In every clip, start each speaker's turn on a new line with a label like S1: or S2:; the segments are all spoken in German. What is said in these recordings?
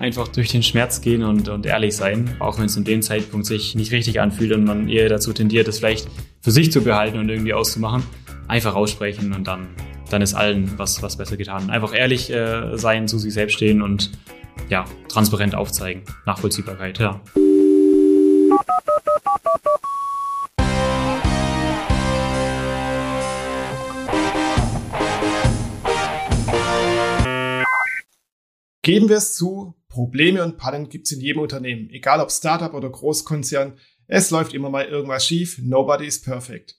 S1: einfach durch den Schmerz gehen und, und ehrlich sein, auch wenn es in dem Zeitpunkt sich nicht richtig anfühlt und man eher dazu tendiert, es vielleicht für sich zu behalten und irgendwie auszumachen. Einfach aussprechen und dann, dann ist allen was, was besser getan. Einfach ehrlich äh, sein, zu sich selbst stehen und ja, transparent aufzeigen. Nachvollziehbarkeit, ja.
S2: Geben wir es zu, Probleme und Pannen gibt es in jedem Unternehmen, egal ob Startup oder Großkonzern. Es läuft immer mal irgendwas schief, nobody is perfect.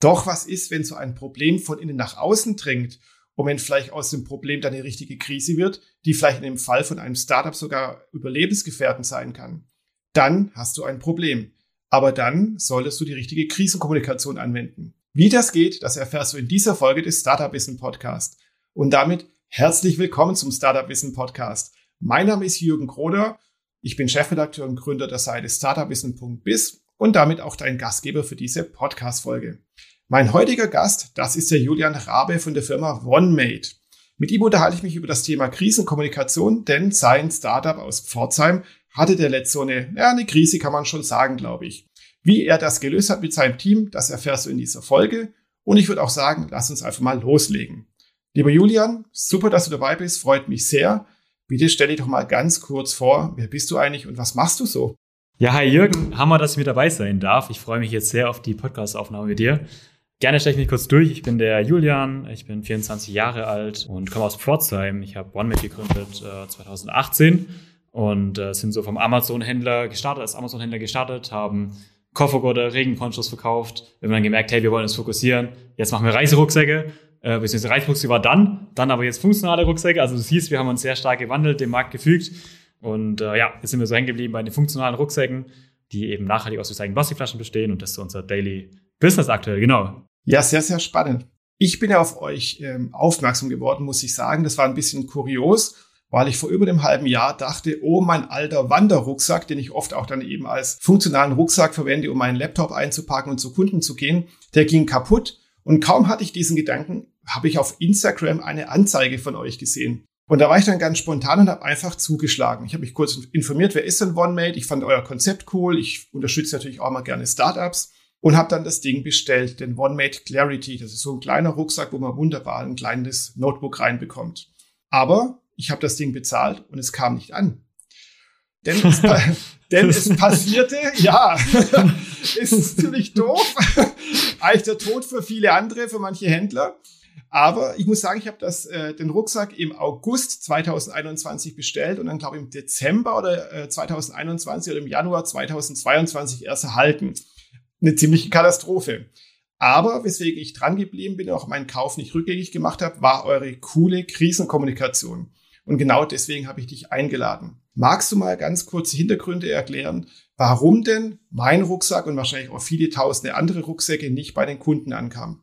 S2: Doch was ist, wenn so ein Problem von innen nach außen dringt und wenn vielleicht aus dem Problem dann eine richtige Krise wird, die vielleicht in dem Fall von einem Startup sogar überlebensgefährdend sein kann? Dann hast du ein Problem. Aber dann solltest du die richtige Krisenkommunikation anwenden. Wie das geht, das erfährst du in dieser Folge des Startup Wissen Podcast. Und damit herzlich willkommen zum Startup Wissen Podcast. Mein Name ist Jürgen Kroder. Ich bin Chefredakteur und Gründer der Seite startupwissen.biz und damit auch dein Gastgeber für diese Podcast-Folge. Mein heutiger Gast, das ist der Julian Rabe von der Firma OneMate. Mit ihm unterhalte ich mich über das Thema Krisenkommunikation, denn sein Startup aus Pforzheim hatte der letzte so eine, ja, eine Krise kann man schon sagen, glaube ich. Wie er das gelöst hat mit seinem Team, das erfährst du in dieser Folge. Und ich würde auch sagen, lass uns einfach mal loslegen. Lieber Julian, super, dass du dabei bist, freut mich sehr. Bitte stell dich doch mal ganz kurz vor, wer bist du eigentlich und was machst du so?
S1: Ja, hi Jürgen, Hammer, dass ich mit dabei sein darf. Ich freue mich jetzt sehr auf die Podcast-Aufnahme mit dir. Gerne stelle ich mich kurz durch. Ich bin der Julian, ich bin 24 Jahre alt und komme aus Pforzheim. Ich habe OneMate gegründet äh, 2018 und äh, sind so vom Amazon-Händler gestartet, als Amazon-Händler gestartet, haben Koffergurte, Regenponchos verkauft. Wir haben dann gemerkt, hey, wir wollen uns fokussieren. Jetzt machen wir Reiserucksäcke äh, beziehungsweise Reizrucksäcke war dann, dann aber jetzt funktionale Rucksäcke. Also du siehst, wir haben uns sehr stark gewandelt, dem Markt gefügt. Und äh, ja, jetzt sind wir so hängen geblieben bei den funktionalen Rucksäcken, die eben nachhaltig aus recycelten Plastikflaschen bestehen. Und das ist unser Daily Business aktuell, genau.
S2: Ja, sehr, sehr spannend. Ich bin ja auf euch ähm, aufmerksam geworden, muss ich sagen. Das war ein bisschen kurios, weil ich vor über einem halben Jahr dachte, oh, mein alter Wanderrucksack, den ich oft auch dann eben als funktionalen Rucksack verwende, um meinen Laptop einzupacken und zu Kunden zu gehen, der ging kaputt. Und kaum hatte ich diesen Gedanken, habe ich auf Instagram eine Anzeige von euch gesehen. Und da war ich dann ganz spontan und habe einfach zugeschlagen. Ich habe mich kurz informiert, wer ist denn OneMate? Ich fand euer Konzept cool. Ich unterstütze natürlich auch mal gerne Startups und habe dann das Ding bestellt, den OneMate Clarity. Das ist so ein kleiner Rucksack, wo man wunderbar ein kleines Notebook reinbekommt. Aber ich habe das Ding bezahlt und es kam nicht an. Denn es, denn es passierte, ja, ist ziemlich doof. Eigentlich der Tod für viele andere, für manche Händler. Aber ich muss sagen, ich habe äh, den Rucksack im August 2021 bestellt und dann glaube ich im Dezember oder äh, 2021 oder im Januar 2022 erst erhalten. Eine ziemliche Katastrophe. Aber weswegen ich dran geblieben bin und auch meinen Kauf nicht rückgängig gemacht habe, war eure coole Krisenkommunikation. Und genau deswegen habe ich dich eingeladen. Magst du mal ganz kurze Hintergründe erklären, warum denn mein Rucksack und wahrscheinlich auch viele tausende andere Rucksäcke nicht bei den Kunden ankamen?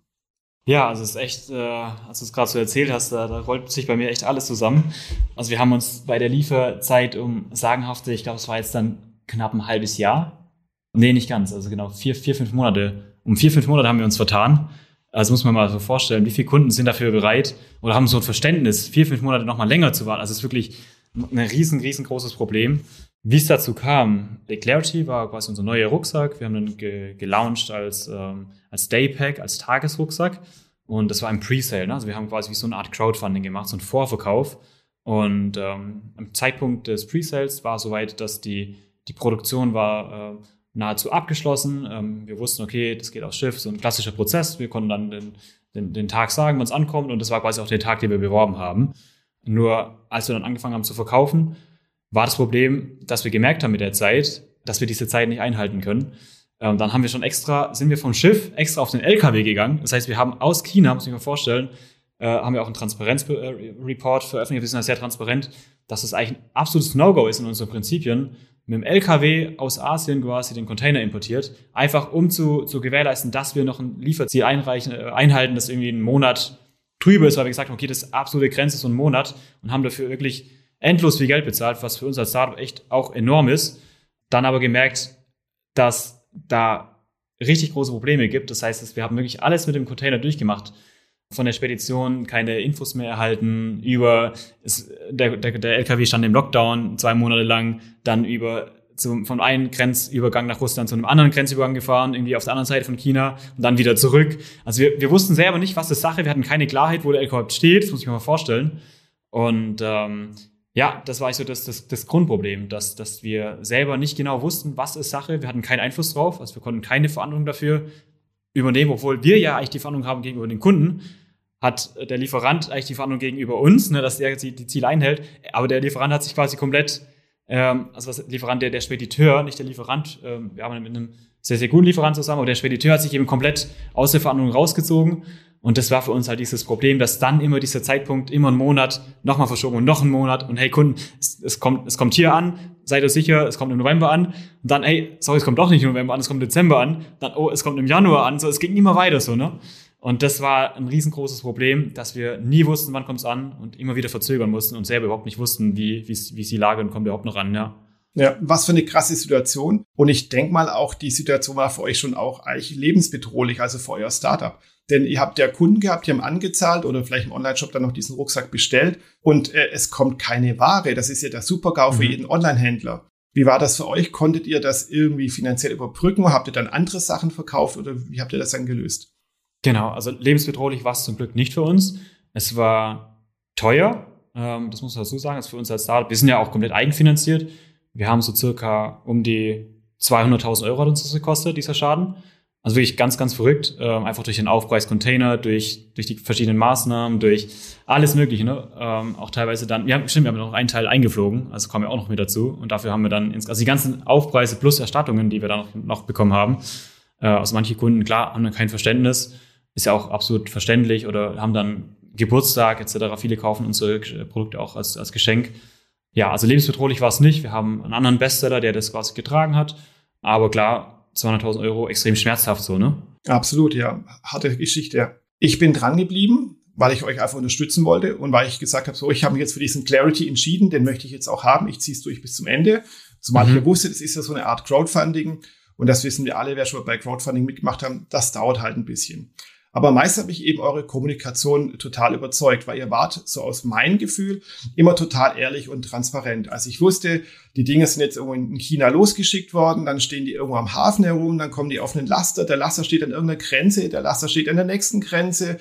S1: Ja, also es ist echt, äh, als du es gerade so erzählt hast, da, da rollt sich bei mir echt alles zusammen. Also wir haben uns bei der Lieferzeit um sagenhafte, ich glaube, es war jetzt dann knapp ein halbes Jahr. Nee, nicht ganz, also genau vier, vier, fünf Monate. Um vier, fünf Monate haben wir uns vertan. Also muss man mal so vorstellen, wie viele Kunden sind dafür bereit oder haben so ein Verständnis, vier, fünf Monate noch mal länger zu warten. Also es ist wirklich ein riesen, riesengroßes Problem. Wie es dazu kam, Clarity war quasi unser neuer Rucksack. Wir haben den ge gelauncht als, ähm, als Daypack, als Tagesrucksack. Und das war ein Presale. Ne? Also wir haben quasi wie so eine Art Crowdfunding gemacht, so ein Vorverkauf. Und ähm, am Zeitpunkt des Presales war soweit, dass die, die Produktion war äh, nahezu abgeschlossen. Ähm, wir wussten, okay, das geht aufs Schiff, so ein klassischer Prozess. Wir konnten dann den, den, den Tag sagen, wann es ankommt. Und das war quasi auch der Tag, den wir beworben haben. Nur als wir dann angefangen haben zu verkaufen, war das Problem, dass wir gemerkt haben mit der Zeit, dass wir diese Zeit nicht einhalten können. Ähm, dann haben wir schon extra, sind wir vom Schiff extra auf den LKW gegangen. Das heißt, wir haben aus China, muss ich mir vorstellen, äh, haben wir auch einen Transparenzreport veröffentlicht. Wir sind da sehr transparent, dass es eigentlich ein absolutes No-Go ist in unseren Prinzipien, mit dem LKW aus Asien quasi den Container importiert, einfach um zu, zu gewährleisten, dass wir noch ein Lieferziel einreichen, äh, einhalten, das irgendwie einen Monat drüber ist, weil wir gesagt haben, okay, das ist absolute Grenze so ein Monat und haben dafür wirklich endlos viel Geld bezahlt, was für uns als Startup echt auch enorm ist. Dann aber gemerkt, dass da richtig große Probleme gibt. Das heißt, wir haben wirklich alles mit dem Container durchgemacht. von der Spedition keine Infos mehr erhalten, über es, der, der, der LKW stand im Lockdown zwei Monate lang, dann über zum, von einem Grenzübergang nach Russland zu einem anderen Grenzübergang gefahren, irgendwie auf der anderen Seite von China und dann wieder zurück. Also wir, wir wussten selber nicht, was das Sache, wir hatten keine Klarheit, wo der LKW steht, das muss ich mir mal vorstellen. Und ähm, ja, das war so das, das, das Grundproblem, dass, dass wir selber nicht genau wussten, was ist Sache. Wir hatten keinen Einfluss drauf, also wir konnten keine Verantwortung dafür übernehmen, obwohl wir ja eigentlich die Verantwortung haben gegenüber den Kunden hat der Lieferant eigentlich die Verantwortung gegenüber uns, ne, dass er die Ziele einhält. Aber der Lieferant hat sich quasi komplett, ähm, also was Lieferant, der, der Spediteur, nicht der Lieferant, ähm, wir haben mit einem sehr, sehr guten Lieferant zusammen, aber der Spediteur hat sich eben komplett aus der Verhandlung rausgezogen. Und das war für uns halt dieses Problem, dass dann immer dieser Zeitpunkt, immer einen Monat, nochmal verschoben und noch einen Monat und hey Kunden, es, es, kommt, es kommt hier an, seid euch sicher, es kommt im November an und dann, hey, sorry, es kommt doch nicht im November an, es kommt im Dezember an, dann, oh, es kommt im Januar an, so, es ging immer weiter so, ne? Und das war ein riesengroßes Problem, dass wir nie wussten, wann kommt es an und immer wieder verzögern mussten und selber überhaupt nicht wussten, wie, wie, wie ist die Lage und kommt überhaupt noch an, ja.
S2: Ja, was für eine krasse Situation. Und ich denke mal auch, die Situation war für euch schon auch eigentlich lebensbedrohlich, also für euer Startup. Denn ihr habt ja Kunden gehabt, die haben angezahlt oder vielleicht im Online-Shop dann noch diesen Rucksack bestellt und äh, es kommt keine Ware. Das ist ja der Supergau mhm. für jeden Online-Händler. Wie war das für euch? Konntet ihr das irgendwie finanziell überbrücken? Habt ihr dann andere Sachen verkauft oder wie habt ihr das dann gelöst?
S1: Genau, also lebensbedrohlich war es zum Glück nicht für uns. Es war teuer, ähm, das muss man dazu sagen, das ist für uns als Startup. Wir sind ja auch komplett eigenfinanziert. Wir haben so circa um die 200.000 Euro hat uns das gekostet, dieser Schaden. Also wirklich ganz, ganz verrückt. Ähm, einfach durch den Aufpreis Container, durch, durch die verschiedenen Maßnahmen, durch alles Mögliche. Ne? Ähm, auch teilweise dann, wir haben, stimmt, wir haben noch einen Teil eingeflogen, also kommen wir auch noch mit dazu. Und dafür haben wir dann, ins, also die ganzen Aufpreise plus Erstattungen, die wir dann noch, noch bekommen haben. Äh, also manche Kunden, klar, haben dann kein Verständnis ist ja auch absolut verständlich oder haben dann Geburtstag etc. Viele kaufen unsere Produkte auch als, als Geschenk. Ja, also lebensbedrohlich war es nicht. Wir haben einen anderen Bestseller, der das quasi getragen hat. Aber klar, 200.000 Euro extrem schmerzhaft so, ne?
S2: Absolut, ja. Harte Geschichte. Ich bin dran geblieben, weil ich euch einfach unterstützen wollte und weil ich gesagt habe, so, ich habe mich jetzt für diesen Clarity entschieden, den möchte ich jetzt auch haben. Ich ziehe es durch bis zum Ende. Zumal mhm. ich ja wusste, das ist ja so eine Art Crowdfunding. Und das wissen wir alle, wer schon bei Crowdfunding mitgemacht haben, das dauert halt ein bisschen. Aber meist habe ich eben eure Kommunikation total überzeugt, weil ihr wart, so aus meinem Gefühl, immer total ehrlich und transparent. Also ich wusste, die Dinge sind jetzt irgendwo in China losgeschickt worden, dann stehen die irgendwo am Hafen herum, dann kommen die auf einen Laster, der Laster steht an irgendeiner Grenze, der Laster steht an der nächsten Grenze,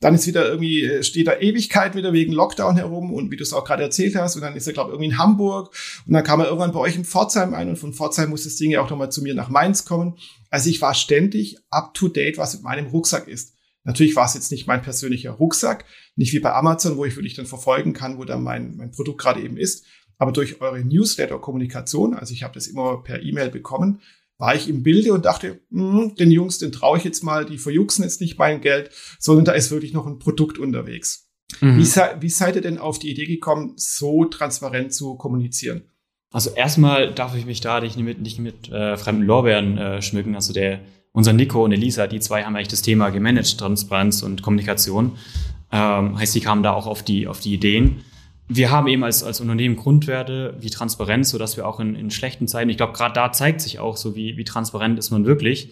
S2: dann ist wieder irgendwie, äh, steht da Ewigkeit wieder wegen Lockdown herum und wie du es auch gerade erzählt hast, und dann ist er, glaube ich, irgendwie in Hamburg und dann kam er irgendwann bei euch in Pforzheim ein und von Pforzheim muss das Ding ja auch nochmal zu mir nach Mainz kommen. Also ich war ständig up to date, was mit meinem Rucksack ist. Natürlich war es jetzt nicht mein persönlicher Rucksack, nicht wie bei Amazon, wo ich wirklich dann verfolgen kann, wo dann mein, mein Produkt gerade eben ist. Aber durch eure Newsletter-Kommunikation, also ich habe das immer per E-Mail bekommen, war ich im Bilde und dachte, hm, den Jungs, den traue ich jetzt mal, die verjuxen jetzt nicht mein Geld, sondern da ist wirklich noch ein Produkt unterwegs. Mhm. Wie, wie seid ihr denn auf die Idee gekommen, so transparent zu kommunizieren?
S1: Also erstmal darf ich mich da nicht mit, nicht mit äh, fremden Lorbeeren äh, schmücken. Also der unser Nico und Elisa, die zwei haben eigentlich das Thema gemanagt, Transparenz und Kommunikation. Ähm, heißt, die kamen da auch auf die, auf die Ideen. Wir haben eben als, als Unternehmen Grundwerte wie Transparenz, sodass wir auch in, in schlechten Zeiten, ich glaube, gerade da zeigt sich auch so, wie, wie transparent ist man wirklich,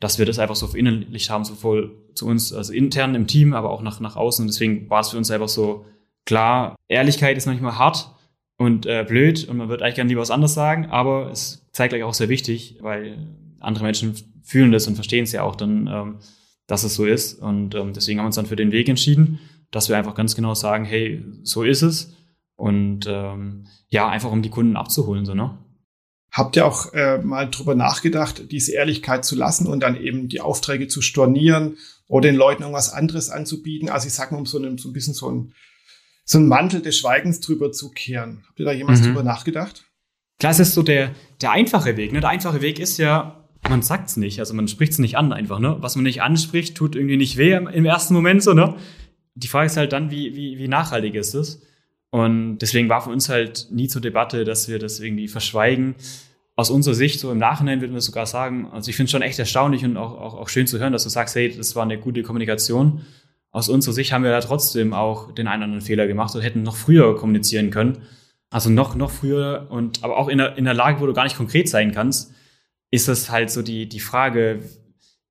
S1: dass wir das einfach so verinnerlicht haben, sowohl zu uns, also intern im Team, aber auch nach, nach außen. Und deswegen war es für uns einfach so klar, Ehrlichkeit ist manchmal hart und äh, blöd und man wird eigentlich gerne lieber was anderes sagen, aber es zeigt gleich auch sehr wichtig, weil andere Menschen fühlen das und verstehen es ja auch dann, ähm, dass es so ist. Und ähm, deswegen haben wir uns dann für den Weg entschieden, dass wir einfach ganz genau sagen, hey, so ist es. Und ähm, ja, einfach um die Kunden abzuholen, so, ne?
S2: Habt ihr auch äh, mal drüber nachgedacht, diese Ehrlichkeit zu lassen und dann eben die Aufträge zu stornieren oder den Leuten irgendwas anderes anzubieten? Also ich sag mal, um so, einen, so ein bisschen so ein, so ein Mantel des Schweigens drüber zu kehren. Habt ihr da jemals mhm. drüber nachgedacht?
S1: Klar, es ist so der, der einfache Weg. Ne? Der einfache Weg ist ja, man sagt's nicht, also man spricht's nicht an einfach, ne? Was man nicht anspricht, tut irgendwie nicht weh im ersten Moment so, ne? Die Frage ist halt dann, wie, wie, wie nachhaltig ist es? Und deswegen war für uns halt nie zur Debatte, dass wir das irgendwie verschweigen. Aus unserer Sicht, so im Nachhinein würden wir sogar sagen, also ich finde es schon echt erstaunlich und auch, auch, auch schön zu hören, dass du sagst, hey, das war eine gute Kommunikation. Aus unserer Sicht haben wir ja trotzdem auch den einen oder anderen Fehler gemacht und hätten noch früher kommunizieren können. Also noch, noch früher und aber auch in der, in der Lage, wo du gar nicht konkret sein kannst ist es halt so die, die Frage,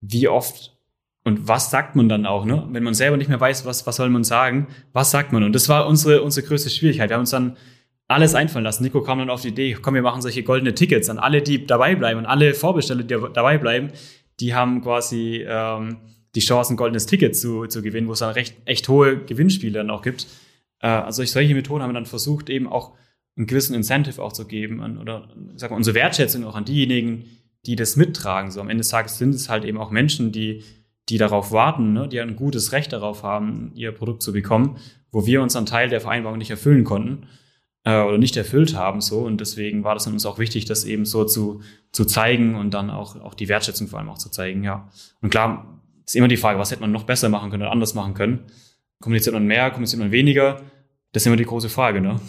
S1: wie oft Und was sagt man dann auch, ne? Wenn man selber nicht mehr weiß, was, was soll man sagen, was sagt man? Und das war unsere, unsere größte Schwierigkeit. Wir haben uns dann alles einfallen lassen. Nico kam dann auf die Idee, komm, wir machen solche goldene Tickets an alle, die dabei bleiben und alle Vorbesteller, die dabei bleiben, die haben quasi ähm, die Chance, ein goldenes Ticket zu, zu gewinnen, wo es dann recht, echt hohe Gewinnspiele dann auch gibt. Äh, also solche Methoden haben wir dann versucht, eben auch einen gewissen Incentive auch zu geben an, oder sag mal, unsere Wertschätzung auch an diejenigen, die das mittragen. So am Ende des Tages sind es halt eben auch Menschen, die, die darauf warten, ne? die ein gutes Recht darauf haben, ihr Produkt zu bekommen, wo wir uns einen Teil der Vereinbarung nicht erfüllen konnten äh, oder nicht erfüllt haben. So und deswegen war das uns auch wichtig, das eben so zu, zu zeigen und dann auch, auch die Wertschätzung vor allem auch zu zeigen. Ja. Und klar ist immer die Frage, was hätte man noch besser machen können oder anders machen können. Kommuniziert man mehr, kommuniziert man weniger? Das ist immer die große Frage, ne?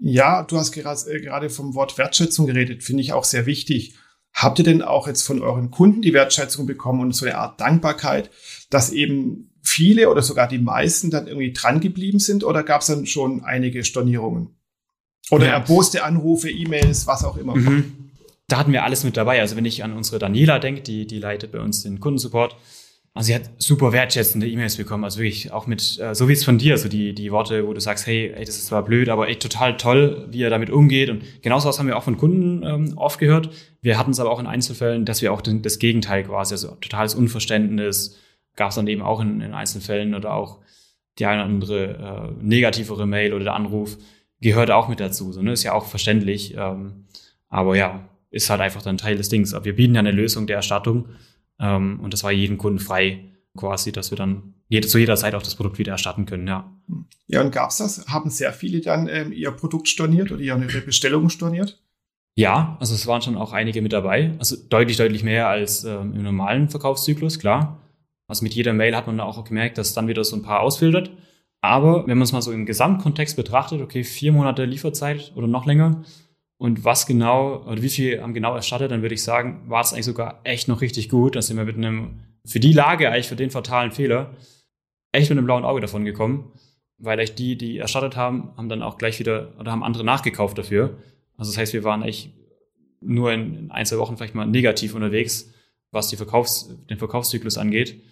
S2: Ja, du hast äh, gerade vom Wort Wertschätzung geredet, finde ich auch sehr wichtig. Habt ihr denn auch jetzt von euren Kunden die Wertschätzung bekommen und so eine Art Dankbarkeit, dass eben viele oder sogar die meisten dann irgendwie dran geblieben sind oder gab es dann schon einige Stornierungen? Oder ja. erboste Anrufe, E-Mails, was auch immer. Mhm.
S1: Da hatten wir alles mit dabei. Also wenn ich an unsere Daniela denke, die, die leitet bei uns den Kundensupport, also sie hat super wertschätzende E-Mails bekommen, also wirklich auch mit, äh, so wie es von dir, so die, die Worte, wo du sagst, hey, ey, das ist zwar blöd, aber echt total toll, wie er damit umgeht. Und genauso was haben wir auch von Kunden ähm, oft gehört. Wir hatten es aber auch in Einzelfällen, dass wir auch den, das Gegenteil quasi, also totales Unverständnis, gab es dann eben auch in, in Einzelfällen oder auch die eine oder andere äh, negativere Mail oder der Anruf gehört auch mit dazu. So, ne? Ist ja auch verständlich. Ähm, aber ja, ist halt einfach dann Teil des Dings. Aber wir bieten ja eine Lösung der Erstattung ähm, und das war jedem Kunden frei quasi, dass wir dann jede, zu jeder Zeit auch das Produkt wieder erstatten können, ja.
S2: Ja, und gab's das? Haben sehr viele dann ähm, ihr Produkt storniert oder ihre Bestellungen storniert?
S1: Ja, also es waren schon auch einige mit dabei. Also deutlich, deutlich mehr als ähm, im normalen Verkaufszyklus, klar. Also mit jeder Mail hat man auch gemerkt, dass dann wieder so ein paar ausfiltert. Aber wenn man es mal so im Gesamtkontext betrachtet, okay, vier Monate Lieferzeit oder noch länger, und was genau, oder wie viel am genau erstattet, dann würde ich sagen, war es eigentlich sogar echt noch richtig gut. Da sind wir mit einem, für die Lage eigentlich, für den fatalen Fehler, echt mit einem blauen Auge davon gekommen. Weil echt die, die erstattet haben, haben dann auch gleich wieder, oder haben andere nachgekauft dafür. Also das heißt, wir waren echt nur in ein, zwei Wochen vielleicht mal negativ unterwegs, was die Verkaufs-, den Verkaufszyklus angeht.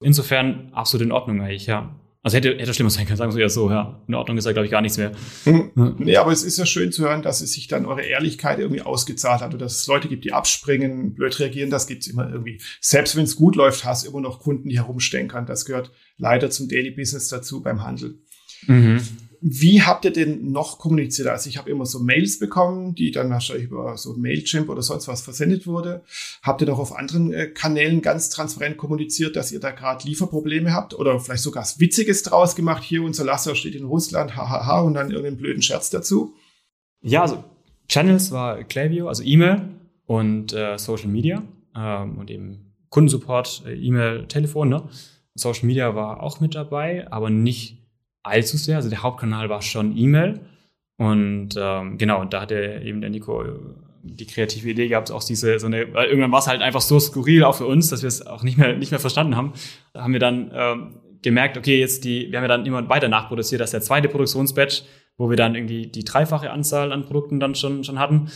S1: Insofern absolut in Ordnung eigentlich, ja. Also hätte, hätte schlimmer sein können, sagen wir ja so, ja. In Ordnung ist da, glaube ich, gar nichts mehr.
S2: Hm. Nee, aber es ist ja schön zu hören, dass es sich dann eure Ehrlichkeit irgendwie ausgezahlt hat und dass es Leute gibt, die abspringen, blöd reagieren, das gibt's immer irgendwie. Selbst wenn es gut läuft, hast du immer noch Kunden, die herumstenkern. Das gehört leider zum Daily Business dazu beim Handel. Mhm. Wie habt ihr denn noch kommuniziert? Also ich habe immer so Mails bekommen, die dann wahrscheinlich über so Mailchimp oder sonst was versendet wurde. Habt ihr noch auf anderen äh, Kanälen ganz transparent kommuniziert, dass ihr da gerade Lieferprobleme habt oder vielleicht sogar was Witziges draus gemacht? Hier unser Lasser steht in Russland, hahaha, und dann irgendeinen blöden Scherz dazu?
S1: Ja, also Channels war Klaviyo, also E-Mail und äh, Social Media ähm, und eben Kundensupport, äh, E-Mail, Telefon. Ne? Social Media war auch mit dabei, aber nicht allzu sehr. Also der Hauptkanal war schon E-Mail. Und ähm, genau, da hatte eben der Nico äh, die kreative Idee gehabt, auch diese, so eine, weil irgendwann war es halt einfach so skurril auch für uns, dass wir es auch nicht mehr, nicht mehr verstanden haben. Da haben wir dann ähm, gemerkt, okay, jetzt die, wir haben ja dann immer weiter nachproduziert, dass der zweite Produktionsbatch, wo wir dann irgendwie die dreifache Anzahl an Produkten dann schon, schon hatten,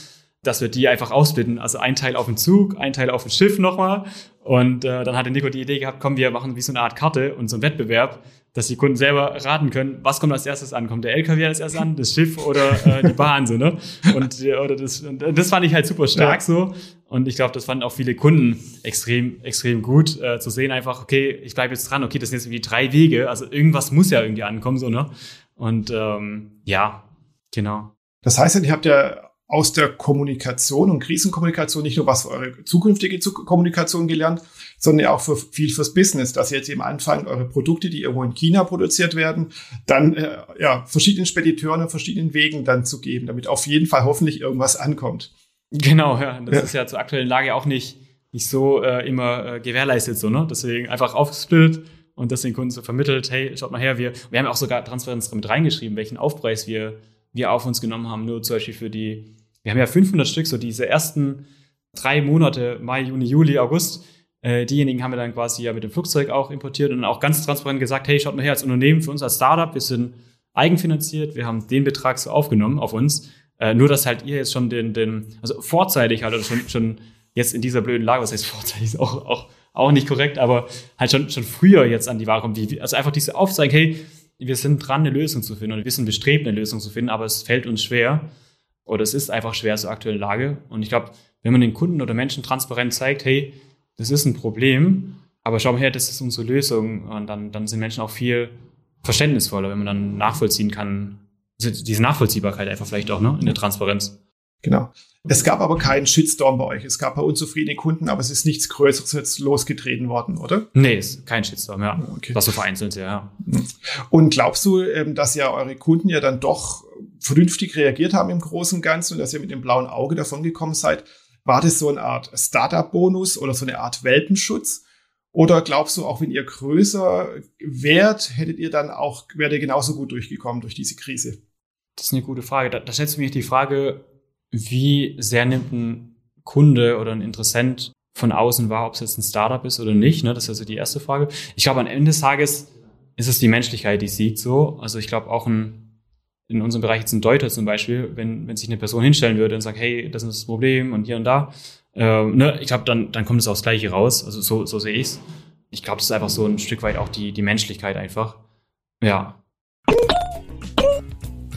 S1: dass wir die einfach ausbilden. Also ein Teil auf dem Zug, ein Teil auf dem Schiff nochmal. Und äh, dann hatte Nico die Idee gehabt, komm, wir machen wie so eine Art Karte und so einen Wettbewerb, dass die Kunden selber raten können, was kommt als erstes an? Kommt der LKW als erstes an, das Schiff oder äh, die Bahn so, ne? Und, äh, oder das, und das fand ich halt super stark ja. so. Und ich glaube, das fanden auch viele Kunden extrem, extrem gut, äh, zu sehen einfach, okay, ich bleibe jetzt dran, okay, das sind jetzt irgendwie drei Wege, also irgendwas muss ja irgendwie ankommen, so, ne? Und ähm, ja, genau.
S2: Das heißt, ihr habt ja aus der Kommunikation und Krisenkommunikation nicht nur was für eure zukünftige Kommunikation gelernt, sondern auch für viel fürs Business, dass ihr jetzt eben anfangt, eure Produkte, die irgendwo in China produziert werden, dann äh, ja, verschiedenen Spediteuren und verschiedenen Wegen dann zu geben, damit auf jeden Fall hoffentlich irgendwas ankommt.
S1: Genau, ja. Das ja. ist ja zur aktuellen Lage auch nicht, nicht so äh, immer äh, gewährleistet, so, ne? Deswegen einfach aufgesplittet und das den Kunden so vermittelt, hey, schaut mal her, wir, wir haben auch sogar Transparenz mit reingeschrieben, welchen Aufpreis wir, wir auf uns genommen haben, nur zum Beispiel für die wir haben ja 500 Stück, so diese ersten drei Monate, Mai, Juni, Juli, August, äh, diejenigen haben wir dann quasi ja mit dem Flugzeug auch importiert und auch ganz transparent gesagt, hey, schaut mal her, als Unternehmen, für uns als Startup, wir sind eigenfinanziert, wir haben den Betrag so aufgenommen auf uns, äh, nur dass halt ihr jetzt schon den, den also vorzeitig halt oder schon, schon jetzt in dieser blöden Lage, was heißt vorzeitig, ist auch, auch auch nicht korrekt, aber halt schon, schon früher jetzt an die Ware kommt. Wie, also einfach diese Aufzeigen, hey, wir sind dran, eine Lösung zu finden und wir sind bestrebt, eine Lösung zu finden, aber es fällt uns schwer oder es ist einfach schwer zur aktuellen Lage. Und ich glaube, wenn man den Kunden oder Menschen transparent zeigt, hey, das ist ein Problem, aber schau mal her, das ist unsere Lösung, und dann, dann sind Menschen auch viel verständnisvoller, wenn man dann nachvollziehen kann, diese Nachvollziehbarkeit einfach vielleicht auch, ne, in der Transparenz.
S2: Genau. Es gab aber keinen Shitstorm bei euch. Es gab bei unzufriedene Kunden, aber es ist nichts Größeres jetzt losgetreten worden, oder?
S1: Nee, ist kein Shitstorm, ja. Okay. Was so vereinzelt, ja.
S2: Und glaubst du, ähm, dass ja eure Kunden ja dann doch vernünftig reagiert haben im Großen und Ganzen und dass ihr mit dem blauen Auge davon gekommen seid? War das so eine Art Startup-Bonus oder so eine Art Welpenschutz? Oder glaubst du, auch wenn ihr größer wärt, hättet ihr dann auch, wärt ihr genauso gut durchgekommen durch diese Krise?
S1: Das ist eine gute Frage. Da, da stellt sich mir die Frage, wie sehr nimmt ein Kunde oder ein Interessent von außen wahr, ob es jetzt ein Startup ist oder nicht. Ne? Das ist also die erste Frage. Ich glaube, am Ende des Tages ist es die Menschlichkeit, die siegt so. Also ich glaube auch ein, in unserem Bereich jetzt ein Deuter zum Beispiel, wenn, wenn sich eine Person hinstellen würde und sagt, hey, das ist das Problem und hier und da, äh, ne, ich glaube, dann, dann kommt es aufs Gleiche raus. Also so, so sehe ich's. Ich glaube, das ist einfach so ein Stück weit auch die, die Menschlichkeit einfach. Ja.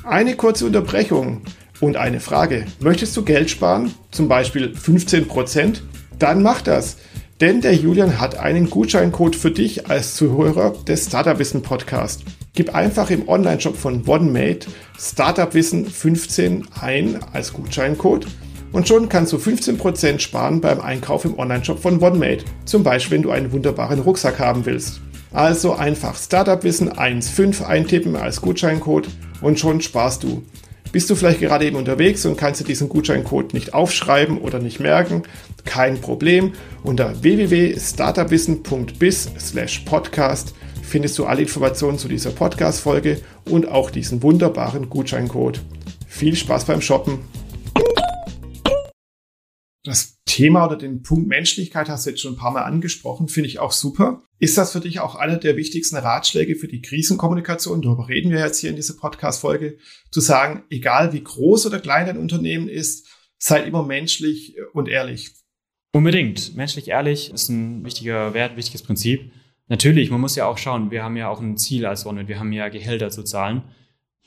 S2: Eine kurze Unterbrechung. Und eine Frage, möchtest du Geld sparen, zum Beispiel 15%? Dann mach das, denn der Julian hat einen Gutscheincode für dich als Zuhörer des Startup Wissen Podcast. Gib einfach im Online-Shop von OneMate Startup Wissen 15 ein als Gutscheincode und schon kannst du 15% sparen beim Einkauf im Online-Shop von OneMate. Zum Beispiel, wenn du einen wunderbaren Rucksack haben willst. Also einfach Startup Wissen 1.5 eintippen als Gutscheincode und schon sparst du. Bist du vielleicht gerade eben unterwegs und kannst du diesen Gutscheincode nicht aufschreiben oder nicht merken? Kein Problem. Unter www.startupwissen.biz slash podcast findest du alle Informationen zu dieser Podcast-Folge und auch diesen wunderbaren Gutscheincode. Viel Spaß beim Shoppen! Das Thema oder den Punkt Menschlichkeit hast du jetzt schon ein paar Mal angesprochen, finde ich auch super. Ist das für dich auch einer der wichtigsten Ratschläge für die Krisenkommunikation? Darüber reden wir jetzt hier in dieser Podcast-Folge. Zu sagen, egal wie groß oder klein dein Unternehmen ist, sei immer menschlich und ehrlich.
S1: Unbedingt. Menschlich ehrlich ist ein wichtiger Wert, wichtiges Prinzip. Natürlich, man muss ja auch schauen, wir haben ja auch ein Ziel als OneNet, wir haben ja Gehälter zu zahlen.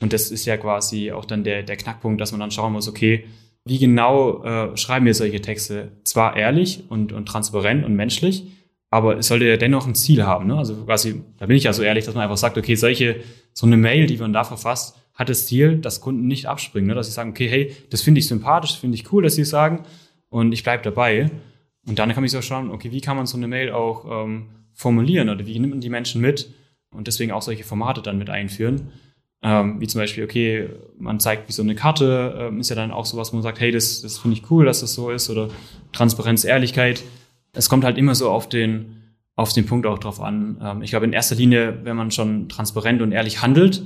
S1: Und das ist ja quasi auch dann der, der Knackpunkt, dass man dann schauen muss, okay, wie genau äh, schreiben wir solche Texte? Zwar ehrlich und, und transparent und menschlich, aber es sollte ja dennoch ein Ziel haben. Ne? Also quasi, da bin ich ja so ehrlich, dass man einfach sagt, okay, solche, so eine Mail, die man da verfasst, hat das Ziel, dass Kunden nicht abspringen. Ne? Dass sie sagen, okay, hey, das finde ich sympathisch, finde ich cool, dass sie es sagen und ich bleibe dabei. Und dann kann sich so schauen, okay, wie kann man so eine Mail auch ähm, formulieren oder wie nimmt man die Menschen mit und deswegen auch solche Formate dann mit einführen. Ähm, wie zum Beispiel, okay, man zeigt wie so eine Karte, ähm, ist ja dann auch sowas, wo man sagt, hey, das, das finde ich cool, dass das so ist, oder Transparenz, Ehrlichkeit. Es kommt halt immer so auf den, auf den Punkt auch drauf an. Ähm, ich glaube, in erster Linie, wenn man schon transparent und ehrlich handelt,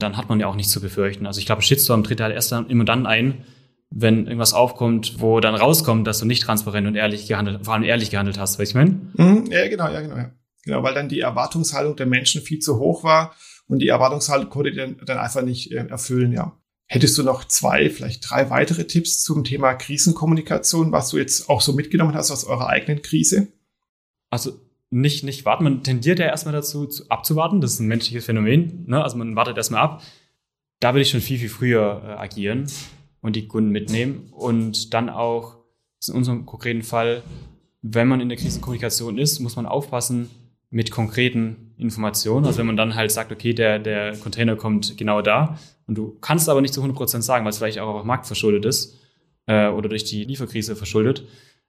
S1: dann hat man ja auch nichts zu befürchten. Also ich glaube, Shitstorm tritt halt erst dann, immer dann ein, wenn irgendwas aufkommt, wo dann rauskommt, dass du nicht transparent und ehrlich gehandelt, vor allem ehrlich gehandelt hast, weißt du, ich meine?
S2: Mhm, ja, genau, ja, genau, ja. Genau, weil dann die Erwartungshaltung der Menschen viel zu hoch war und die Erwartungshaltung konnte dann, dann einfach nicht äh, erfüllen, ja. Hättest du noch zwei, vielleicht drei weitere Tipps zum Thema Krisenkommunikation, was du jetzt auch so mitgenommen hast aus eurer eigenen Krise?
S1: Also nicht, nicht warten. Man tendiert ja erstmal dazu, zu, abzuwarten. Das ist ein menschliches Phänomen. Ne? Also man wartet erstmal ab. Da würde ich schon viel, viel früher äh, agieren und die Kunden mitnehmen. Und dann auch, in unserem konkreten Fall, wenn man in der Krisenkommunikation ist, muss man aufpassen, mit konkreten Informationen. Also wenn man dann halt sagt, okay, der, der Container kommt genau da und du kannst aber nicht zu 100% sagen, weil es vielleicht auch auf Markt verschuldet ist äh, oder durch die Lieferkrise verschuldet,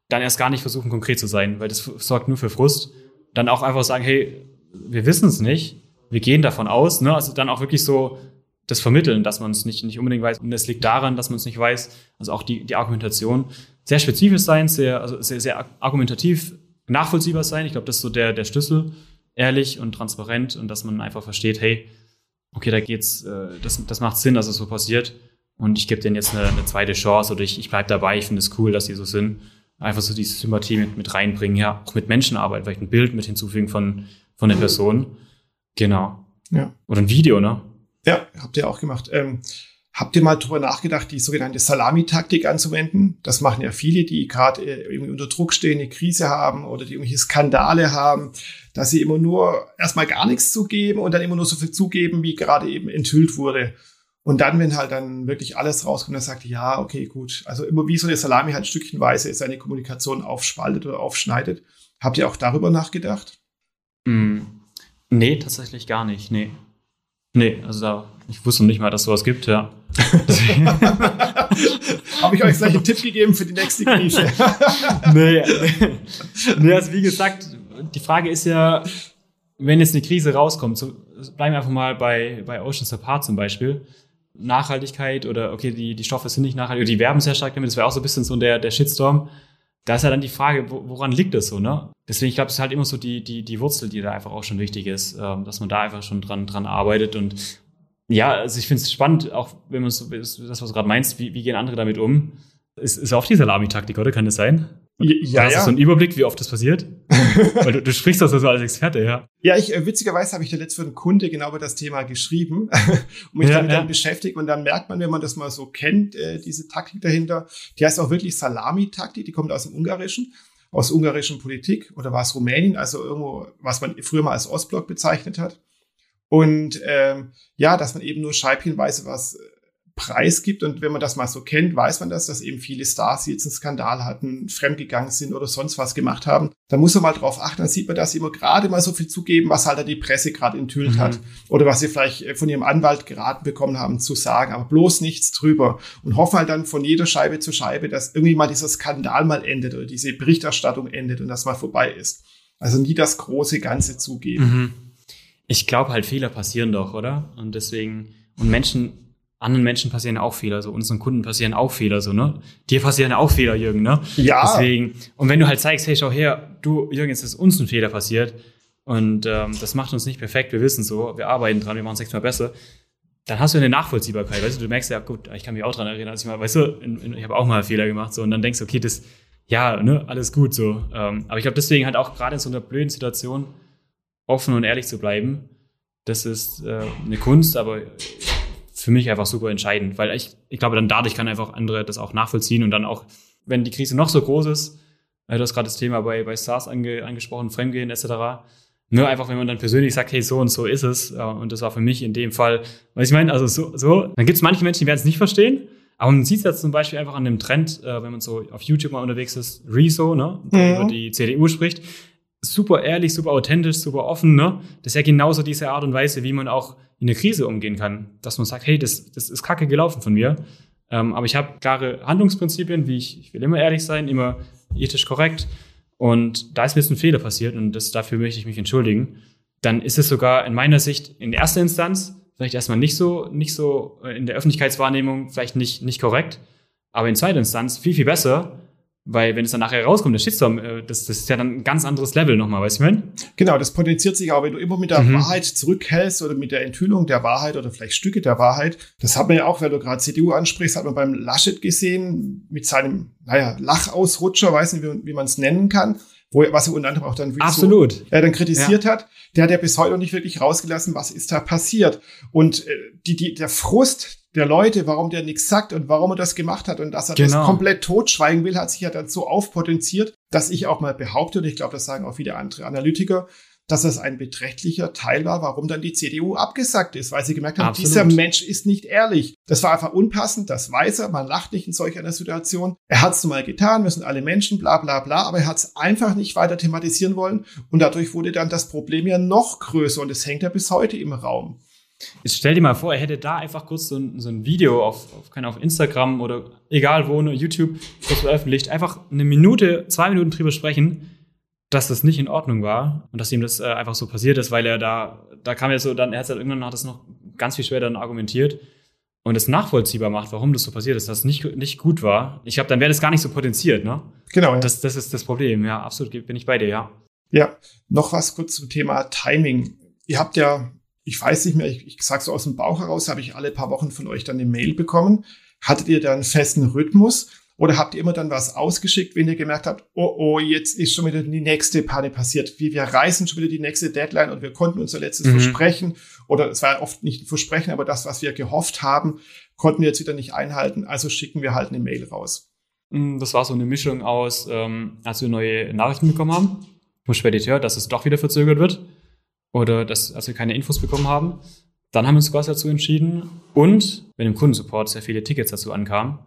S1: dann erst gar nicht versuchen, konkret zu sein, weil das sorgt nur für Frust. Dann auch einfach sagen, hey, wir wissen es nicht, wir gehen davon aus. Ne? Also dann auch wirklich so das Vermitteln, dass man es nicht, nicht unbedingt weiß. Und es liegt daran, dass man es nicht weiß. Also auch die, die Argumentation sehr spezifisch sein, sehr, also sehr, sehr argumentativ nachvollziehbar sein. Ich glaube, das ist so der, der Schlüssel, ehrlich und transparent und dass man einfach versteht, hey, okay, da geht's, äh, das, das macht Sinn, dass es so passiert und ich gebe denen jetzt eine, eine zweite Chance oder ich, ich bleibe dabei, ich finde es cool, dass die so sind. Einfach so diese Sympathie mit, mit reinbringen, ja, auch mit Menschenarbeit, vielleicht ein Bild mit hinzufügen von, von der Person. Genau. Ja. Oder ein Video, ne?
S2: Ja, habt ihr auch gemacht. Ähm, Habt ihr mal drüber nachgedacht, die sogenannte Salamitaktik anzuwenden? Das machen ja viele, die gerade äh, irgendwie unter Druck stehen, eine Krise haben oder die irgendwelche Skandale haben, dass sie immer nur erstmal gar nichts zugeben und dann immer nur so viel zugeben, wie gerade eben enthüllt wurde. Und dann, wenn halt dann wirklich alles rauskommt, dann sagt, ja, okay, gut. Also immer wie so eine Salami halt stückchenweise seine Kommunikation aufspaltet oder aufschneidet. Habt ihr auch darüber nachgedacht?
S1: Mm, nee, tatsächlich gar nicht. Nee. Nee, also da, ich wusste nicht mal, dass sowas gibt, ja.
S2: Habe ich euch gleich einen Tipp gegeben für die nächste Krise.
S1: nee, nee, also wie gesagt, die Frage ist ja, wenn jetzt eine Krise rauskommt, so, bleiben wir einfach mal bei, bei Oceans Apart zum Beispiel. Nachhaltigkeit oder okay, die, die Stoffe sind nicht nachhaltig, oder die werben sehr stark damit, das wäre auch so ein bisschen so der, der Shitstorm. Da ist ja dann die Frage, woran liegt das so, ne? Deswegen, ich glaube, es ist halt immer so die, die, die Wurzel, die da einfach auch schon wichtig ist, ähm, dass man da einfach schon dran, dran arbeitet und ja, also ich finde es spannend, auch wenn man so, das, was du gerade meinst, wie, wie gehen andere damit um? Ist, ist auch die Salami-Taktik, oder? Kann das sein? Ja, hast ja. du so einen Überblick, wie oft das passiert? Weil du, du sprichst das so als Experte, ja.
S2: Ja, ich, äh, witzigerweise habe ich da letzte für einen Kunde genau über das Thema geschrieben und mich ja, damit ja. dann beschäftigt. Und dann merkt man, wenn man das mal so kennt, äh, diese Taktik dahinter, die heißt auch wirklich Salami-Taktik, die kommt aus dem Ungarischen, aus ungarischen Politik oder war es Rumänien, also irgendwo, was man früher mal als Ostblock bezeichnet hat. Und ähm, ja, dass man eben nur scheibchenweise was preisgibt. Und wenn man das mal so kennt, weiß man das, dass eben viele Stars jetzt einen Skandal hatten, fremdgegangen sind oder sonst was gemacht haben. Da muss man mal drauf achten, dann sieht man, dass sie immer gerade mal so viel zugeben, was halt die Presse gerade enthüllt mhm. hat oder was sie vielleicht äh, von ihrem Anwalt geraten bekommen haben zu sagen, aber bloß nichts drüber und hoffen halt dann von jeder Scheibe zu Scheibe, dass irgendwie mal dieser Skandal mal endet oder diese Berichterstattung endet und das mal vorbei ist. Also nie das große Ganze zugeben. Mhm.
S1: Ich glaube halt, Fehler passieren doch, oder? Und deswegen, und Menschen anderen Menschen passieren auch Fehler, so unseren Kunden passieren auch Fehler, so, ne? Dir passieren auch Fehler, Jürgen, ne?
S2: Ja.
S1: Deswegen, und wenn du halt zeigst, hey, schau her, du, Jürgen, jetzt ist uns ein Fehler passiert und ähm, das macht uns nicht perfekt, wir wissen so, wir arbeiten dran, wir machen es sechsmal besser, dann hast du eine Nachvollziehbarkeit, weißt du, du merkst ja, gut, ich kann mich auch dran erinnern, als ich mal, weißt du, in, in, ich habe auch mal Fehler gemacht, so, und dann denkst du, okay, das, ja, ne, alles gut, so. Ähm, aber ich glaube, deswegen halt auch gerade in so einer blöden Situation offen und ehrlich zu bleiben, das ist äh, eine Kunst, aber für mich einfach super entscheidend, weil ich, ich glaube, dann dadurch kann einfach andere das auch nachvollziehen und dann auch, wenn die Krise noch so groß ist, äh, du hast gerade das Thema bei, bei SARS ange, angesprochen, Fremdgehen etc., nur einfach, wenn man dann persönlich sagt, hey, so und so ist es, äh, und das war für mich in dem Fall, was ich meine, also so, so dann gibt es manche Menschen, die werden es nicht verstehen, aber man sieht es jetzt zum Beispiel einfach an dem Trend, äh, wenn man so auf YouTube mal unterwegs ist, Rezo, ne, der mhm. über die CDU spricht, super ehrlich, super authentisch, super offen, ne? Das ist ja genauso diese Art und Weise, wie man auch in der Krise umgehen kann. Dass man sagt, hey, das, das ist kacke gelaufen von mir. Ähm, aber ich habe klare Handlungsprinzipien, wie ich, ich will immer ehrlich sein, immer ethisch korrekt. Und da ist mir jetzt ein Fehler passiert und das, dafür möchte ich mich entschuldigen. Dann ist es sogar in meiner Sicht in erster Instanz vielleicht erstmal nicht so, nicht so äh, in der Öffentlichkeitswahrnehmung vielleicht nicht, nicht korrekt. Aber in zweiter Instanz viel, viel besser, weil wenn es dann nachher rauskommt, der Shitstorm, äh, das, das ist ja dann ein ganz anderes Level nochmal, weißt du, ich mein?
S2: Genau, das potenziert sich auch, wenn du immer mit der mhm. Wahrheit zurückhältst oder mit der Enthüllung der Wahrheit oder vielleicht Stücke der Wahrheit. Das hat man ja auch, wenn du gerade CDU ansprichst, hat man beim Laschet gesehen, mit seinem, naja, Lachausrutscher, weiß nicht, wie, wie man es nennen kann wo er, was er unter anderem auch dann
S1: Absolut.
S2: So, er dann kritisiert ja. hat, der hat ja bis heute noch nicht wirklich rausgelassen, was ist da passiert. Und äh, die, die, der Frust der Leute, warum der nichts sagt und warum er das gemacht hat und dass er genau. das komplett totschweigen will, hat sich ja dann so aufpotenziert, dass ich auch mal behaupte, und ich glaube, das sagen auch viele andere Analytiker, dass das ein beträchtlicher Teil war, warum dann die CDU abgesagt ist, weil sie gemerkt haben, Absolut. dieser Mensch ist nicht ehrlich. Das war einfach unpassend, das weiß er, man lacht nicht in solch einer Situation. Er hat es nun mal getan, wir sind alle Menschen, bla bla bla, aber er hat es einfach nicht weiter thematisieren wollen und dadurch wurde dann das Problem ja noch größer und es hängt ja bis heute im Raum.
S1: Jetzt stell dir mal vor, er hätte da einfach kurz so ein, so ein Video auf, auf, keine auf Instagram oder egal wo, nur YouTube kurz veröffentlicht, einfach eine Minute, zwei Minuten drüber sprechen, dass das nicht in Ordnung war und dass ihm das äh, einfach so passiert ist, weil er da, da kam er so, dann, er hat halt irgendwann hat das noch ganz viel schwerer dann argumentiert und es nachvollziehbar macht, warum das so passiert ist, dass es nicht, nicht gut war. Ich glaube, dann wäre das gar nicht so potenziert, ne?
S2: Genau.
S1: Ja. Das, das ist das Problem, ja, absolut, bin ich bei dir, ja.
S2: Ja, noch was kurz zum Thema Timing. Ihr habt ja, ich weiß nicht mehr, ich, ich sage so aus dem Bauch heraus, habe ich alle paar Wochen von euch dann eine Mail bekommen. Hattet ihr da einen festen Rhythmus? Oder habt ihr immer dann was ausgeschickt, wenn ihr gemerkt habt, oh, oh, jetzt ist schon wieder die nächste Panne passiert. Wir, wir reißen schon wieder die nächste Deadline und wir konnten unser letztes mhm. Versprechen oder es war oft nicht ein Versprechen, aber das, was wir gehofft haben, konnten wir jetzt wieder nicht einhalten. Also schicken wir halt eine Mail raus.
S1: Mm, das war so eine Mischung aus, ähm, als wir neue Nachrichten bekommen haben vom Spediteur, dass es doch wieder verzögert wird oder dass, als wir keine Infos bekommen haben. Dann haben wir uns quasi dazu entschieden und wenn im Kundensupport sehr viele Tickets dazu ankamen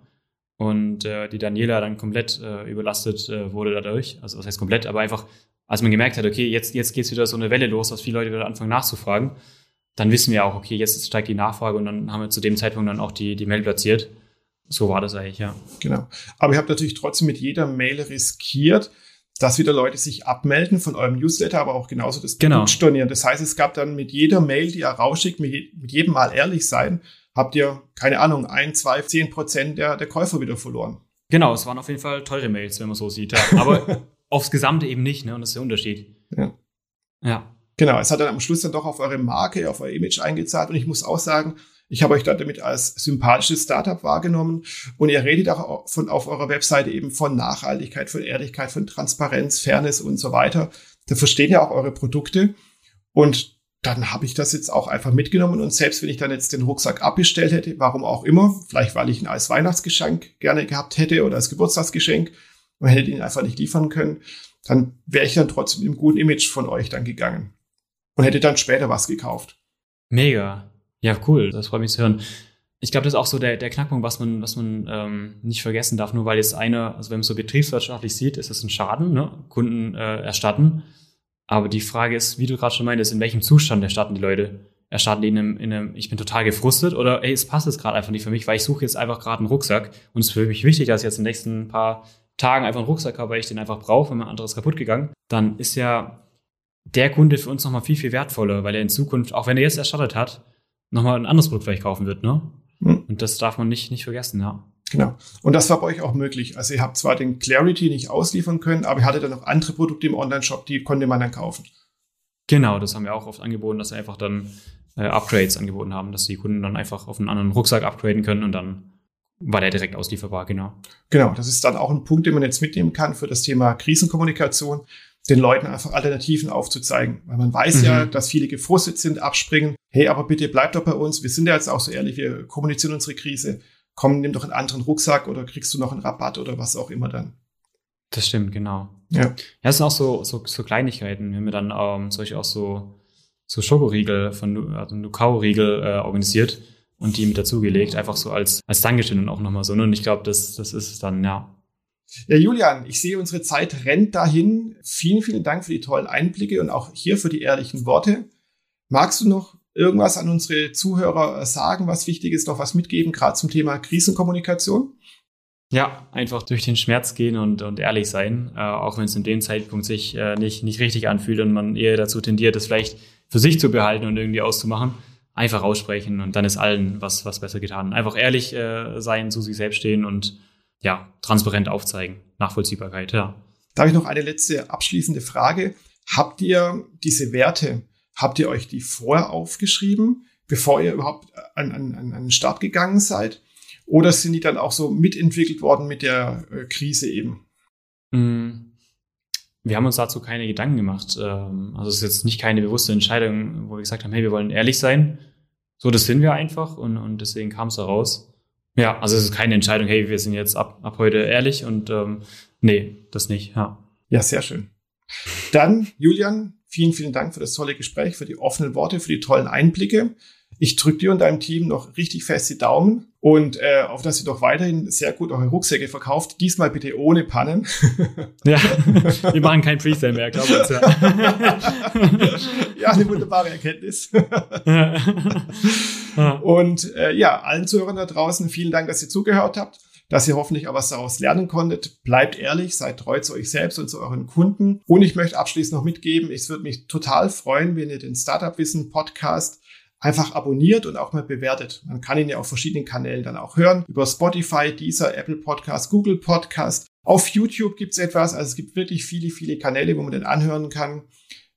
S1: und äh, die Daniela dann komplett äh, überlastet äh, wurde dadurch, also was heißt komplett, aber einfach, als man gemerkt hat, okay, jetzt, jetzt geht's wieder so eine Welle los, dass viele Leute wieder anfangen nachzufragen, dann wissen wir auch, okay, jetzt steigt die Nachfrage und dann haben wir zu dem Zeitpunkt dann auch die, die Mail platziert. So war das eigentlich, ja.
S2: Genau. Aber ihr habt natürlich trotzdem mit jeder Mail riskiert, dass wieder Leute sich abmelden von eurem Newsletter, aber auch genauso das
S1: genau.
S2: Produkt stornieren. Das heißt, es gab dann mit jeder Mail, die ihr rausschickt, mit jedem Mal ehrlich sein, habt ihr, keine Ahnung, ein, zwei, zehn Prozent der, der Käufer wieder verloren.
S1: Genau, es waren auf jeden Fall teure Mails, wenn man so sieht. Ja. Aber aufs Gesamte eben nicht, ne? Und das ist der Unterschied.
S2: Ja. Ja. Genau, es hat dann am Schluss dann doch auf eure Marke, auf euer Image eingezahlt. Und ich muss auch sagen, ich habe euch damit als sympathisches Startup wahrgenommen und ihr redet auch von, auf eurer Webseite eben von Nachhaltigkeit, von Ehrlichkeit, von Transparenz, Fairness und so weiter. Da verstehen ja auch eure Produkte und dann habe ich das jetzt auch einfach mitgenommen und selbst wenn ich dann jetzt den Rucksack abbestellt hätte, warum auch immer, vielleicht weil ich ihn als Weihnachtsgeschenk gerne gehabt hätte oder als Geburtstagsgeschenk und hätte ihn einfach nicht liefern können, dann wäre ich dann trotzdem im guten Image von euch dann gegangen und hätte dann später was gekauft.
S1: Mega. Ja, cool, das freut mich zu hören. Ich glaube, das ist auch so der, der Knackpunkt, was man, was man ähm, nicht vergessen darf. Nur weil jetzt einer, also wenn man so betriebswirtschaftlich sieht, ist es ein Schaden, ne? Kunden äh, erstatten. Aber die Frage ist, wie du gerade schon meintest, in welchem Zustand erstatten die Leute? Erstatten die in einem, in einem ich bin total gefrustet oder ey, es passt jetzt gerade einfach nicht für mich, weil ich suche jetzt einfach gerade einen Rucksack und es ist für mich wichtig, dass ich jetzt in den nächsten paar Tagen einfach einen Rucksack habe, weil ich den einfach brauche, wenn mein anderes kaputt gegangen. Dann ist ja der Kunde für uns nochmal viel, viel wertvoller, weil er in Zukunft, auch wenn er jetzt erstattet hat, nochmal ein anderes Produkt vielleicht kaufen wird, ne? Mhm. Und das darf man nicht, nicht vergessen, ja.
S2: Genau. Und das war bei euch auch möglich. Also ihr habt zwar den Clarity nicht ausliefern können, aber ihr hattet dann noch andere Produkte im Online-Shop, die konnte man dann kaufen.
S1: Genau, das haben wir auch oft angeboten, dass wir einfach dann äh, Upgrades angeboten haben, dass die Kunden dann einfach auf einen anderen Rucksack upgraden können und dann war der direkt auslieferbar, genau.
S2: Genau, das ist dann auch ein Punkt, den man jetzt mitnehmen kann für das Thema Krisenkommunikation den Leuten einfach Alternativen aufzuzeigen. Weil man weiß mhm. ja, dass viele gefrustet sind, abspringen. Hey, aber bitte bleib doch bei uns. Wir sind ja jetzt auch so ehrlich, wir kommunizieren unsere Krise. Komm, nimm doch einen anderen Rucksack oder kriegst du noch einen Rabatt oder was auch immer dann.
S1: Das stimmt, genau. Ja. Ja, das sind auch so, so, so Kleinigkeiten. Wir haben dann ähm, solche auch so, so Schokoriegel von also Nukau-Riegel äh, organisiert und die mit dazugelegt, einfach so als, als Dankeschön und auch nochmal so. Und ich glaube, das, das ist es dann, ja.
S2: Ja, Julian, ich sehe, unsere Zeit rennt dahin. Vielen, vielen Dank für die tollen Einblicke und auch hier für die ehrlichen Worte. Magst du noch irgendwas an unsere Zuhörer sagen, was wichtig ist, noch was mitgeben, gerade zum Thema Krisenkommunikation?
S1: Ja, einfach durch den Schmerz gehen und, und ehrlich sein, äh, auch wenn es in dem Zeitpunkt sich äh, nicht, nicht richtig anfühlt und man eher dazu tendiert, es vielleicht für sich zu behalten und irgendwie auszumachen. Einfach aussprechen und dann ist allen was, was besser getan. Einfach ehrlich äh, sein, zu sich selbst stehen und ja, transparent aufzeigen. Nachvollziehbarkeit, ja.
S2: Da habe ich noch eine letzte abschließende Frage. Habt ihr diese Werte, habt ihr euch die vorher aufgeschrieben, bevor ihr überhaupt an, an, an den Start gegangen seid? Oder sind die dann auch so mitentwickelt worden mit der äh, Krise eben?
S1: Mm, wir haben uns dazu keine Gedanken gemacht. Ähm, also es ist jetzt nicht keine bewusste Entscheidung, wo wir gesagt haben, hey, wir wollen ehrlich sein. So, das sind wir einfach und, und deswegen kam es heraus. Ja, also es ist keine Entscheidung, hey, wir sind jetzt ab, ab heute ehrlich und ähm, nee, das nicht, ja.
S2: Ja, sehr schön. Dann, Julian, vielen, vielen Dank für das tolle Gespräch, für die offenen Worte, für die tollen Einblicke. Ich drücke dir und deinem Team noch richtig fest die Daumen und äh, auf dass ihr doch weiterhin sehr gut eure Rucksäcke verkauft. Diesmal bitte ohne Pannen.
S1: ja, wir machen kein Presale mehr, glaube ich.
S2: Ja. ja, eine wunderbare Erkenntnis. und äh, ja, allen Zuhörern da draußen, vielen Dank, dass ihr zugehört habt dass ihr hoffentlich auch was daraus lernen konntet. Bleibt ehrlich, seid treu zu euch selbst und zu euren Kunden. Und ich möchte abschließend noch mitgeben, es würde mich total freuen, wenn ihr den Startup Wissen Podcast einfach abonniert und auch mal bewertet. Man kann ihn ja auf verschiedenen Kanälen dann auch hören. Über Spotify, Deezer, Apple Podcast, Google Podcast. Auf YouTube gibt's etwas. Also es gibt wirklich viele, viele Kanäle, wo man den anhören kann.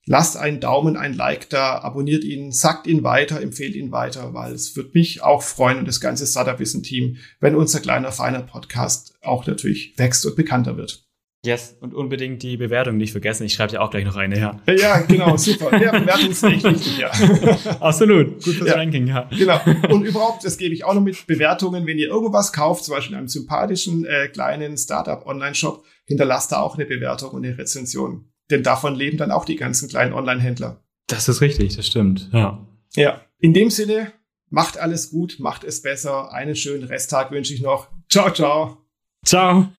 S2: Lasst einen Daumen, ein Like da, abonniert ihn, sagt ihn weiter, empfehlt ihn weiter, weil es wird mich auch freuen und das ganze Startup-Wissen-Team, wenn unser kleiner, feiner Podcast auch natürlich wächst und bekannter wird.
S1: Yes, und unbedingt die Bewertung nicht vergessen. Ich schreibe dir auch gleich noch eine her.
S2: Ja, genau, super. Ja, Bewertung ist echt wichtig, ja.
S1: Absolut, gut fürs
S2: Ja.
S1: Ranking, ja.
S2: Genau. Und überhaupt, das gebe ich auch noch mit Bewertungen, wenn ihr irgendwas kauft, zum Beispiel in einem sympathischen äh, kleinen Startup-Online-Shop, hinterlasst da auch eine Bewertung und eine Rezension. Denn davon leben dann auch die ganzen kleinen Online-Händler.
S1: Das ist richtig, das stimmt, ja.
S2: Ja. In dem Sinne, macht alles gut, macht es besser. Einen schönen Resttag wünsche ich noch. Ciao, ciao.
S1: Ciao.